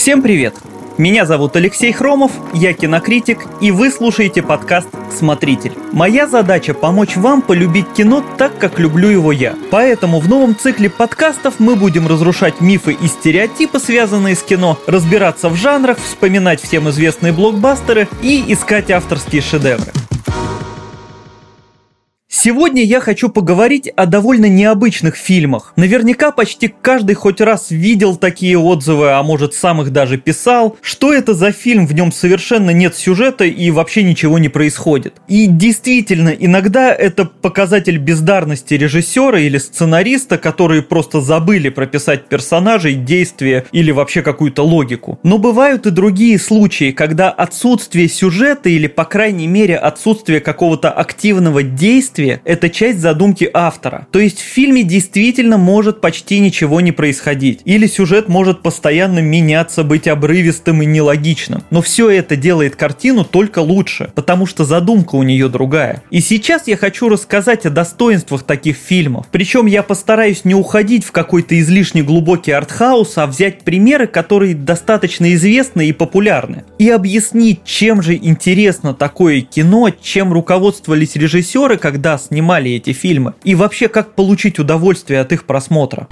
Всем привет! Меня зовут Алексей Хромов, я кинокритик, и вы слушаете подкаст «Смотритель». Моя задача – помочь вам полюбить кино так, как люблю его я. Поэтому в новом цикле подкастов мы будем разрушать мифы и стереотипы, связанные с кино, разбираться в жанрах, вспоминать всем известные блокбастеры и искать авторские шедевры. Сегодня я хочу поговорить о довольно необычных фильмах. Наверняка почти каждый хоть раз видел такие отзывы, а может сам их даже писал. Что это за фильм, в нем совершенно нет сюжета и вообще ничего не происходит. И действительно, иногда это показатель бездарности режиссера или сценариста, которые просто забыли прописать персонажей, действия или вообще какую-то логику. Но бывают и другие случаи, когда отсутствие сюжета или по крайней мере отсутствие какого-то активного действия – это часть задумки автора. То есть в фильме действительно может почти ничего не происходить. Или сюжет может постоянно меняться, быть обрывистым и нелогичным. Но все это делает картину только лучше, потому что задумка у нее другая. И сейчас я хочу рассказать о достоинствах таких фильмов. Причем я постараюсь не уходить в какой-то излишне глубокий артхаус, а взять примеры, которые достаточно известны и популярны. И объяснить, чем же интересно такое кино, чем руководствовались режиссеры, когда снимали эти фильмы и вообще как получить удовольствие от их просмотра.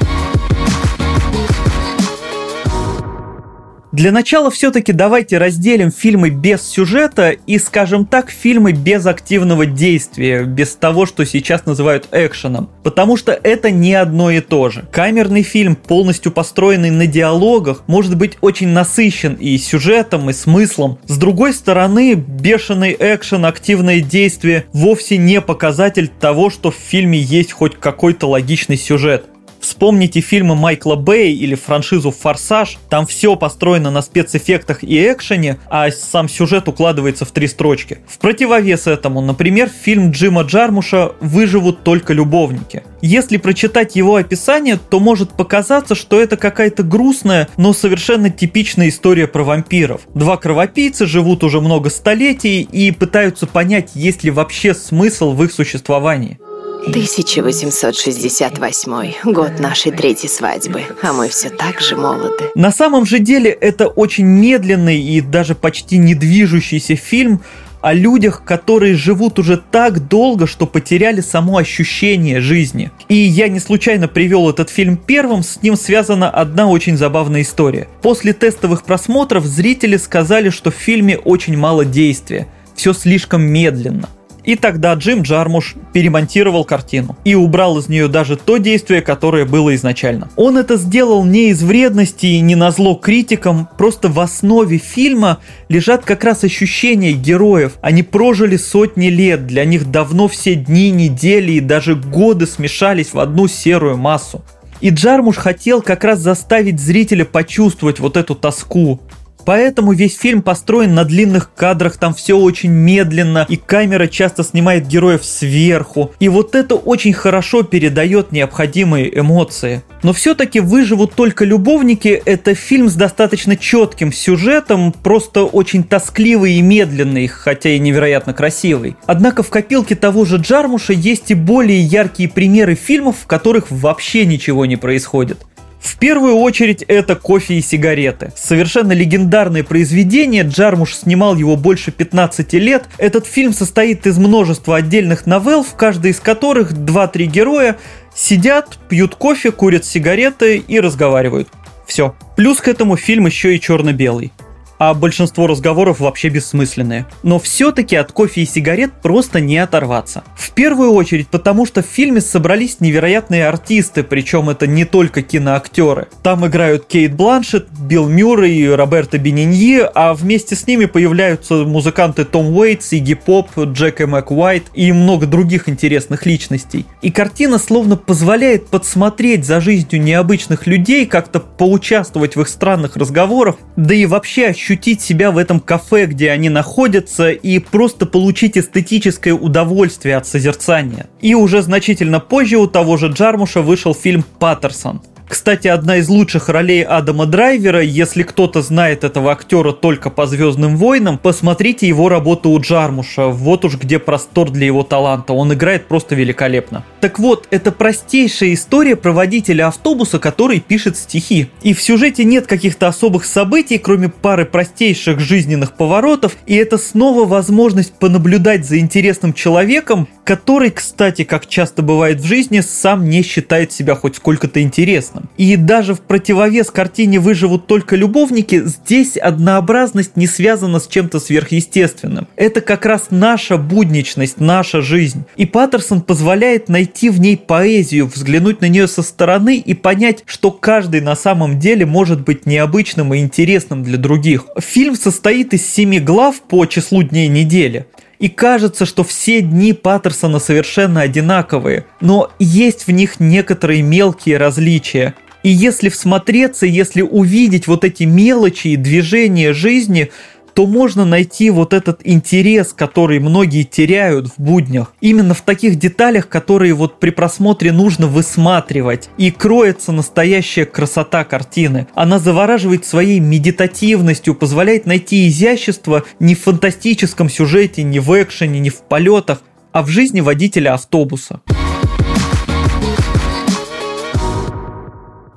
Для начала все-таки давайте разделим фильмы без сюжета и, скажем так, фильмы без активного действия, без того, что сейчас называют экшеном. Потому что это не одно и то же. Камерный фильм, полностью построенный на диалогах, может быть очень насыщен и сюжетом, и смыслом. С другой стороны, бешеный экшен, активное действие вовсе не показатель того, что в фильме есть хоть какой-то логичный сюжет. Вспомните фильмы Майкла Бэй или франшизу «Форсаж», там все построено на спецэффектах и экшене, а сам сюжет укладывается в три строчки. В противовес этому, например, фильм Джима Джармуша «Выживут только любовники». Если прочитать его описание, то может показаться, что это какая-то грустная, но совершенно типичная история про вампиров. Два кровопийца живут уже много столетий и пытаются понять, есть ли вообще смысл в их существовании. 1868 год нашей третьей свадьбы, а мы все так же молоды. На самом же деле это очень медленный и даже почти не движущийся фильм о людях, которые живут уже так долго, что потеряли само ощущение жизни. И я не случайно привел этот фильм первым, с ним связана одна очень забавная история. После тестовых просмотров зрители сказали, что в фильме очень мало действия, все слишком медленно. И тогда Джим Джармуш перемонтировал картину и убрал из нее даже то действие, которое было изначально. Он это сделал не из вредности и не на зло критикам, просто в основе фильма лежат как раз ощущения героев. Они прожили сотни лет, для них давно все дни, недели и даже годы смешались в одну серую массу. И Джармуш хотел как раз заставить зрителя почувствовать вот эту тоску, Поэтому весь фильм построен на длинных кадрах, там все очень медленно, и камера часто снимает героев сверху. И вот это очень хорошо передает необходимые эмоции. Но все-таки «Выживут только любовники» — это фильм с достаточно четким сюжетом, просто очень тоскливый и медленный, хотя и невероятно красивый. Однако в копилке того же Джармуша есть и более яркие примеры фильмов, в которых вообще ничего не происходит. В первую очередь это кофе и сигареты. Совершенно легендарное произведение, Джармуш снимал его больше 15 лет. Этот фильм состоит из множества отдельных новелл, в каждой из которых 2-3 героя сидят, пьют кофе, курят сигареты и разговаривают. Все. Плюс к этому фильм еще и черно-белый а большинство разговоров вообще бессмысленные. Но все-таки от кофе и сигарет просто не оторваться. В первую очередь потому, что в фильме собрались невероятные артисты, причем это не только киноактеры. Там играют Кейт Бланшет, Билл Мюррей и Роберто Бениньи, а вместе с ними появляются музыканты Том Уэйтс, Игги Поп, Джек и Мак Уайт и много других интересных личностей. И картина словно позволяет подсмотреть за жизнью необычных людей, как-то поучаствовать в их странных разговорах, да и вообще ощутить ощутить себя в этом кафе, где они находятся, и просто получить эстетическое удовольствие от созерцания. И уже значительно позже у того же Джармуша вышел фильм «Паттерсон», Кстати, одна из лучших ролей Адама Драйвера, если кто-то знает этого актера только по «Звездным войнам», посмотрите его работу у Джармуша. Вот уж где простор для его таланта. Он играет просто великолепно. Так вот, это простейшая история про водителя автобуса, который пишет стихи. И в сюжете нет каких-то особых событий, кроме пары простейших жизненных поворотов, и это снова возможность понаблюдать за интересным человеком, который, кстати, как часто бывает в жизни, сам не считает себя хоть сколько-то интересным. И даже в противовес картине «Выживут только любовники» здесь однообразность не связана с чем-то сверхъестественным. Это как раз наша будничность, наша жизнь. И Паттерсон позволяет найти в ней поэзию, взглянуть на нее со стороны и понять, что каждый на самом деле может быть необычным и интересным для других. Фильм состоит из семи глав по числу дней недели. И кажется, что все дни Паттерсона совершенно одинаковые, но есть в них некоторые мелкие различия. И если всмотреться, если увидеть вот эти мелочи и движения жизни, то можно найти вот этот интерес, который многие теряют в буднях. Именно в таких деталях, которые вот при просмотре нужно высматривать. И кроется настоящая красота картины. Она завораживает своей медитативностью, позволяет найти изящество не в фантастическом сюжете, не в экшене, не в полетах, а в жизни водителя автобуса.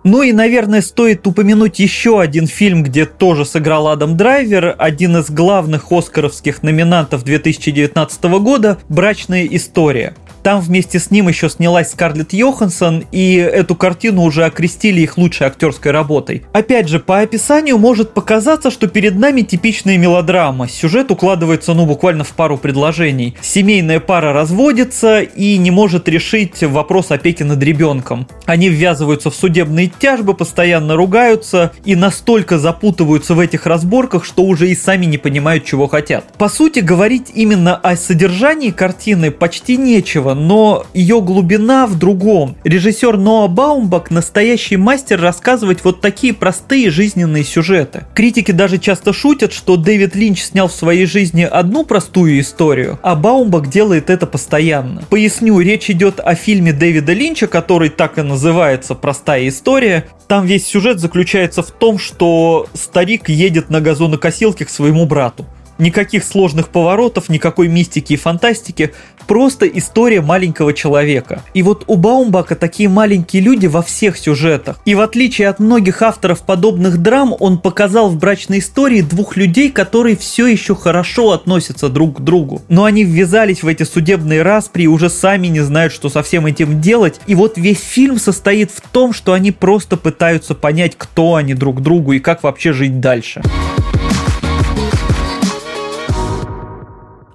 Ну и, наверное, стоит упомянуть еще один фильм, где тоже сыграл Адам Драйвер, один из главных оскаровских номинантов 2019 года «Брачная история». Там вместе с ним еще снялась Скарлетт Йоханссон, и эту картину уже окрестили их лучшей актерской работой. Опять же, по описанию может показаться, что перед нами типичная мелодрама. Сюжет укладывается, ну, буквально в пару предложений. Семейная пара разводится и не может решить вопрос опеки над ребенком. Они ввязываются в судебные тяжбы, постоянно ругаются и настолько запутываются в этих разборках, что уже и сами не понимают, чего хотят. По сути, говорить именно о содержании картины почти нечего, но ее глубина в другом. Режиссер Ноа Баумбак настоящий мастер рассказывать вот такие простые жизненные сюжеты. Критики даже часто шутят, что Дэвид Линч снял в своей жизни одну простую историю, а Баумбак делает это постоянно. Поясню, речь идет о фильме Дэвида Линча, который так и называется «Простая история». Там весь сюжет заключается в том, что старик едет на газонокосилке к своему брату. Никаких сложных поворотов, никакой мистики и фантастики, просто история маленького человека. И вот у Баумбака такие маленькие люди во всех сюжетах. И в отличие от многих авторов подобных драм, он показал в брачной истории двух людей, которые все еще хорошо относятся друг к другу. Но они ввязались в эти судебные распри и уже сами не знают, что со всем этим делать. И вот весь фильм состоит в том, что они просто пытаются понять, кто они друг другу и как вообще жить дальше.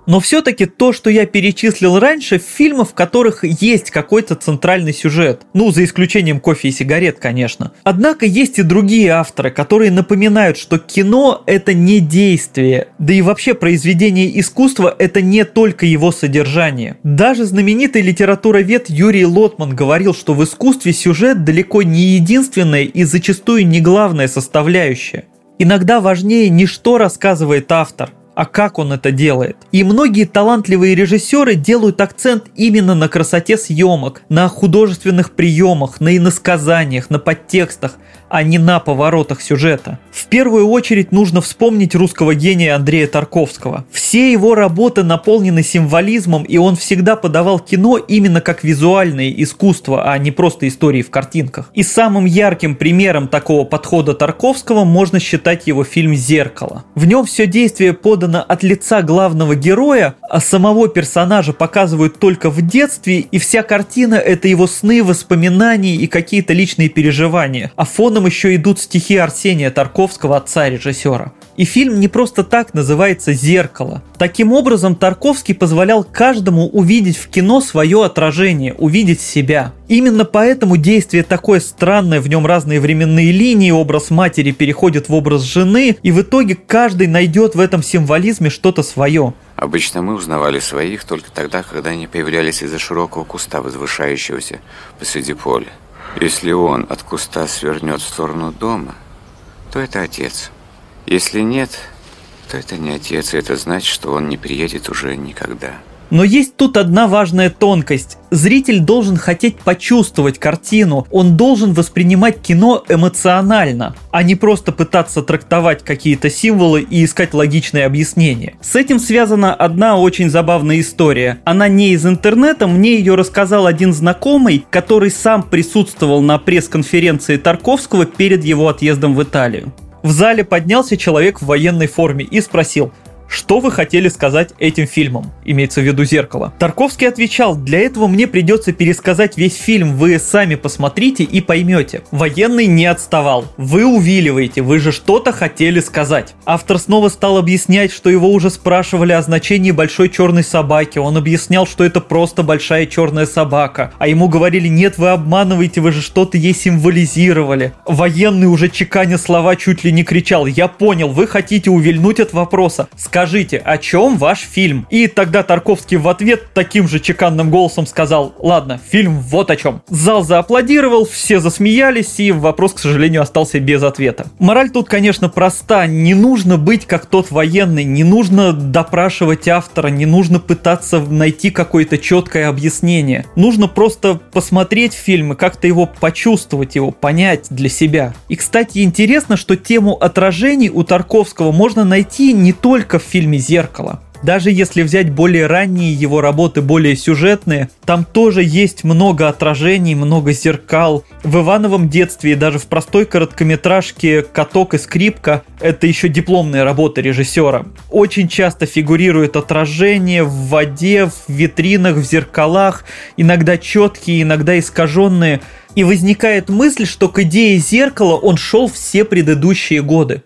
Но все-таки то, что я перечислил раньше, фильмы, в которых есть какой-то центральный сюжет. Ну, за исключением кофе и сигарет, конечно. Однако есть и другие авторы, которые напоминают, что кино – это не действие. Да и вообще произведение искусства – это не только его содержание. Даже знаменитый литературовед Юрий Лотман говорил, что в искусстве сюжет далеко не единственная и зачастую не главная составляющая. Иногда важнее не что рассказывает автор, а как он это делает. И многие талантливые режиссеры делают акцент именно на красоте съемок, на художественных приемах, на иносказаниях, на подтекстах, а не на поворотах сюжета. В первую очередь нужно вспомнить русского гения Андрея Тарковского. Все его работы наполнены символизмом, и он всегда подавал кино именно как визуальное искусство, а не просто истории в картинках. И самым ярким примером такого подхода Тарковского можно считать его фильм «Зеркало». В нем все действие подано от лица главного героя, а самого персонажа показывают только в детстве, и вся картина – это его сны, воспоминания и какие-то личные переживания. А фон фоном еще идут стихи Арсения Тарковского, отца режиссера. И фильм не просто так называется «Зеркало». Таким образом, Тарковский позволял каждому увидеть в кино свое отражение, увидеть себя. Именно поэтому действие такое странное, в нем разные временные линии, образ матери переходит в образ жены, и в итоге каждый найдет в этом символизме что-то свое. Обычно мы узнавали своих только тогда, когда они появлялись из-за широкого куста, возвышающегося посреди поля. Если он от куста свернет в сторону дома, то это отец. Если нет, то это не отец, и это значит, что он не приедет уже никогда. Но есть тут одна важная тонкость. Зритель должен хотеть почувствовать картину, он должен воспринимать кино эмоционально, а не просто пытаться трактовать какие-то символы и искать логичные объяснения. С этим связана одна очень забавная история. Она не из интернета, мне ее рассказал один знакомый, который сам присутствовал на пресс-конференции Тарковского перед его отъездом в Италию. В зале поднялся человек в военной форме и спросил, что вы хотели сказать этим фильмом? Имеется в виду зеркало. Тарковский отвечал, для этого мне придется пересказать весь фильм, вы сами посмотрите и поймете. Военный не отставал. Вы увиливаете, вы же что-то хотели сказать. Автор снова стал объяснять, что его уже спрашивали о значении большой черной собаки. Он объяснял, что это просто большая черная собака. А ему говорили, нет, вы обманываете, вы же что-то ей символизировали. Военный уже чеканя слова чуть ли не кричал, я понял, вы хотите увильнуть от вопроса о чем ваш фильм? И тогда Тарковский в ответ таким же чеканным голосом сказал, ладно, фильм вот о чем. Зал зааплодировал, все засмеялись, и вопрос, к сожалению, остался без ответа. Мораль тут, конечно, проста. Не нужно быть как тот военный, не нужно допрашивать автора, не нужно пытаться найти какое-то четкое объяснение. Нужно просто посмотреть фильм и как-то его почувствовать, его понять для себя. И, кстати, интересно, что тему отражений у Тарковского можно найти не только в фильме «Зеркало». Даже если взять более ранние его работы, более сюжетные, там тоже есть много отражений, много зеркал. В Ивановом детстве и даже в простой короткометражке «Каток и скрипка» это еще дипломная работа режиссера. Очень часто фигурирует отражение в воде, в витринах, в зеркалах, иногда четкие, иногда искаженные. И возникает мысль, что к идее зеркала он шел все предыдущие годы.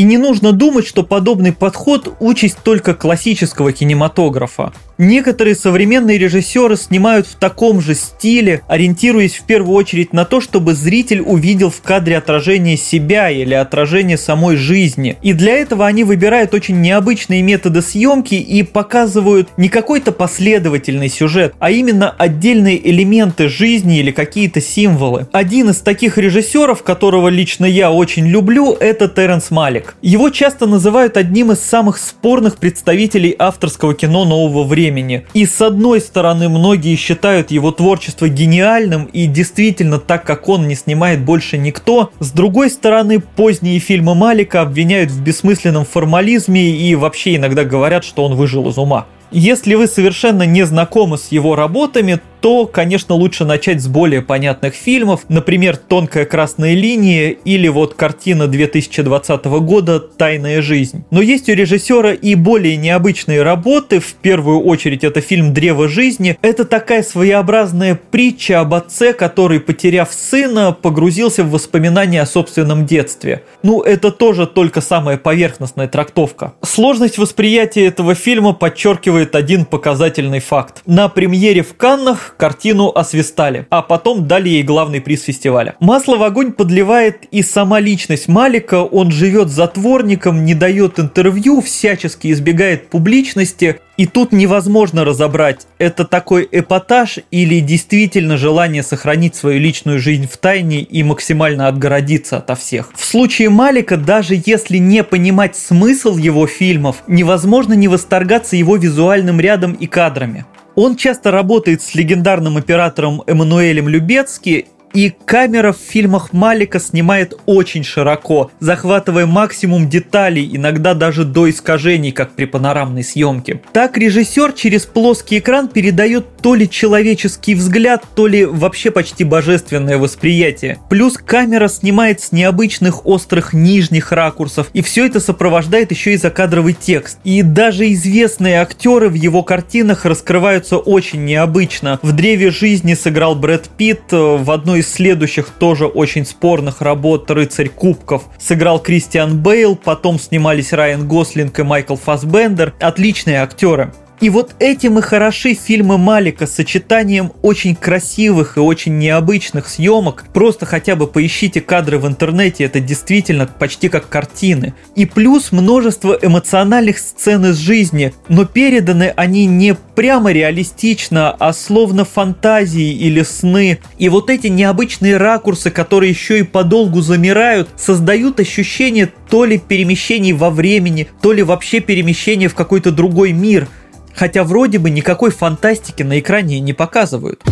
И не нужно думать, что подобный подход – участь только классического кинематографа. Некоторые современные режиссеры снимают в таком же стиле, ориентируясь в первую очередь на то, чтобы зритель увидел в кадре отражение себя или отражение самой жизни. И для этого они выбирают очень необычные методы съемки и показывают не какой-то последовательный сюжет, а именно отдельные элементы жизни или какие-то символы. Один из таких режиссеров, которого лично я очень люблю, это Теренс Малик. Его часто называют одним из самых спорных представителей авторского кино нового времени времени. И с одной стороны, многие считают его творчество гениальным, и действительно, так как он не снимает больше никто, с другой стороны, поздние фильмы Малика обвиняют в бессмысленном формализме и вообще иногда говорят, что он выжил из ума. Если вы совершенно не знакомы с его работами, то, конечно, лучше начать с более понятных фильмов, например, «Тонкая красная линия» или вот картина 2020 года «Тайная жизнь». Но есть у режиссера и более необычные работы, в первую очередь это фильм «Древо жизни». Это такая своеобразная притча об отце, который, потеряв сына, погрузился в воспоминания о собственном детстве. Ну, это тоже только самая поверхностная трактовка. Сложность восприятия этого фильма подчеркивает один показательный факт. На премьере в Каннах картину освистали, а потом дали ей главный приз фестиваля. Масло в огонь подливает и сама личность Малика, он живет затворником, не дает интервью, всячески избегает публичности, и тут невозможно разобрать, это такой эпатаж или действительно желание сохранить свою личную жизнь в тайне и максимально отгородиться ото всех. В случае Малика, даже если не понимать смысл его фильмов, невозможно не восторгаться его визуальным рядом и кадрами. Он часто работает с легендарным оператором Эммануэлем Любецки, и камера в фильмах Малика снимает очень широко, захватывая максимум деталей, иногда даже до искажений, как при панорамной съемке. Так режиссер через плоский экран передает то ли человеческий взгляд, то ли вообще почти божественное восприятие. Плюс камера снимает с необычных острых нижних ракурсов, и все это сопровождает еще и закадровый текст. И даже известные актеры в его картинах раскрываются очень необычно. В «Древе жизни» сыграл Брэд Питт, в одной из следующих тоже очень спорных работ «Рыцарь кубков» сыграл Кристиан Бейл, потом снимались Райан Гослинг и Майкл Фасбендер. Отличные актеры. И вот этим и хороши фильмы Малика с сочетанием очень красивых и очень необычных съемок. Просто хотя бы поищите кадры в интернете, это действительно почти как картины. И плюс множество эмоциональных сцен из жизни, но переданы они не прямо реалистично, а словно фантазии или сны. И вот эти необычные ракурсы, которые еще и подолгу замирают, создают ощущение то ли перемещений во времени, то ли вообще перемещения в какой-то другой мир. Хотя вроде бы никакой фантастики на экране не показывают.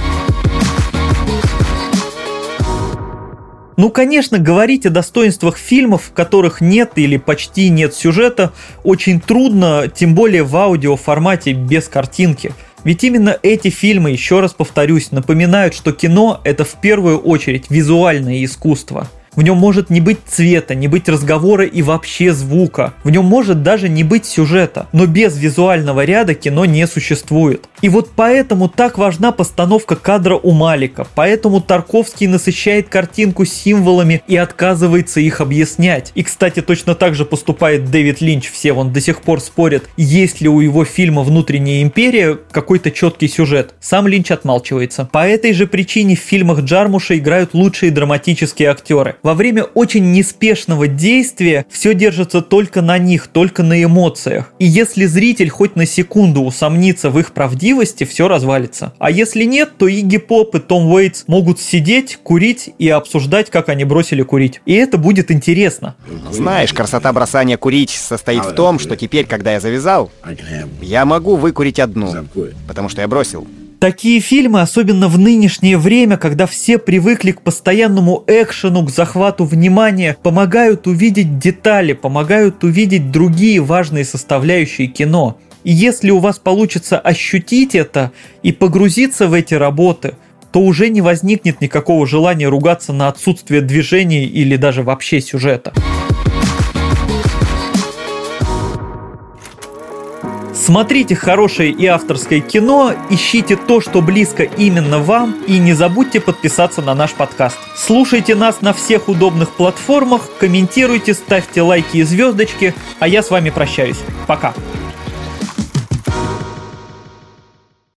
Ну, конечно, говорить о достоинствах фильмов, в которых нет или почти нет сюжета, очень трудно, тем более в аудиоформате без картинки. Ведь именно эти фильмы, еще раз повторюсь, напоминают, что кино – это в первую очередь визуальное искусство – в нем может не быть цвета, не быть разговора и вообще звука. В нем может даже не быть сюжета. Но без визуального ряда кино не существует. И вот поэтому так важна постановка кадра у Малика. Поэтому Тарковский насыщает картинку символами и отказывается их объяснять. И, кстати, точно так же поступает Дэвид Линч. Все вон до сих пор спорят, есть ли у его фильма «Внутренняя империя» какой-то четкий сюжет. Сам Линч отмалчивается. По этой же причине в фильмах Джармуша играют лучшие драматические актеры. Во время очень неспешного действия все держится только на них, только на эмоциях. И если зритель хоть на секунду усомнится в их правдивости, все развалится. А если нет, то Игги Поп и Том Уэйтс могут сидеть, курить и обсуждать, как они бросили курить. И это будет интересно. Знаешь, красота бросания курить состоит в том, что теперь, когда я завязал, я могу выкурить одну, потому что я бросил. Такие фильмы, особенно в нынешнее время, когда все привыкли к постоянному экшену, к захвату внимания, помогают увидеть детали, помогают увидеть другие важные составляющие кино. И если у вас получится ощутить это и погрузиться в эти работы, то уже не возникнет никакого желания ругаться на отсутствие движения или даже вообще сюжета. Смотрите хорошее и авторское кино, ищите то, что близко именно вам, и не забудьте подписаться на наш подкаст. Слушайте нас на всех удобных платформах, комментируйте, ставьте лайки и звездочки, а я с вами прощаюсь. Пока.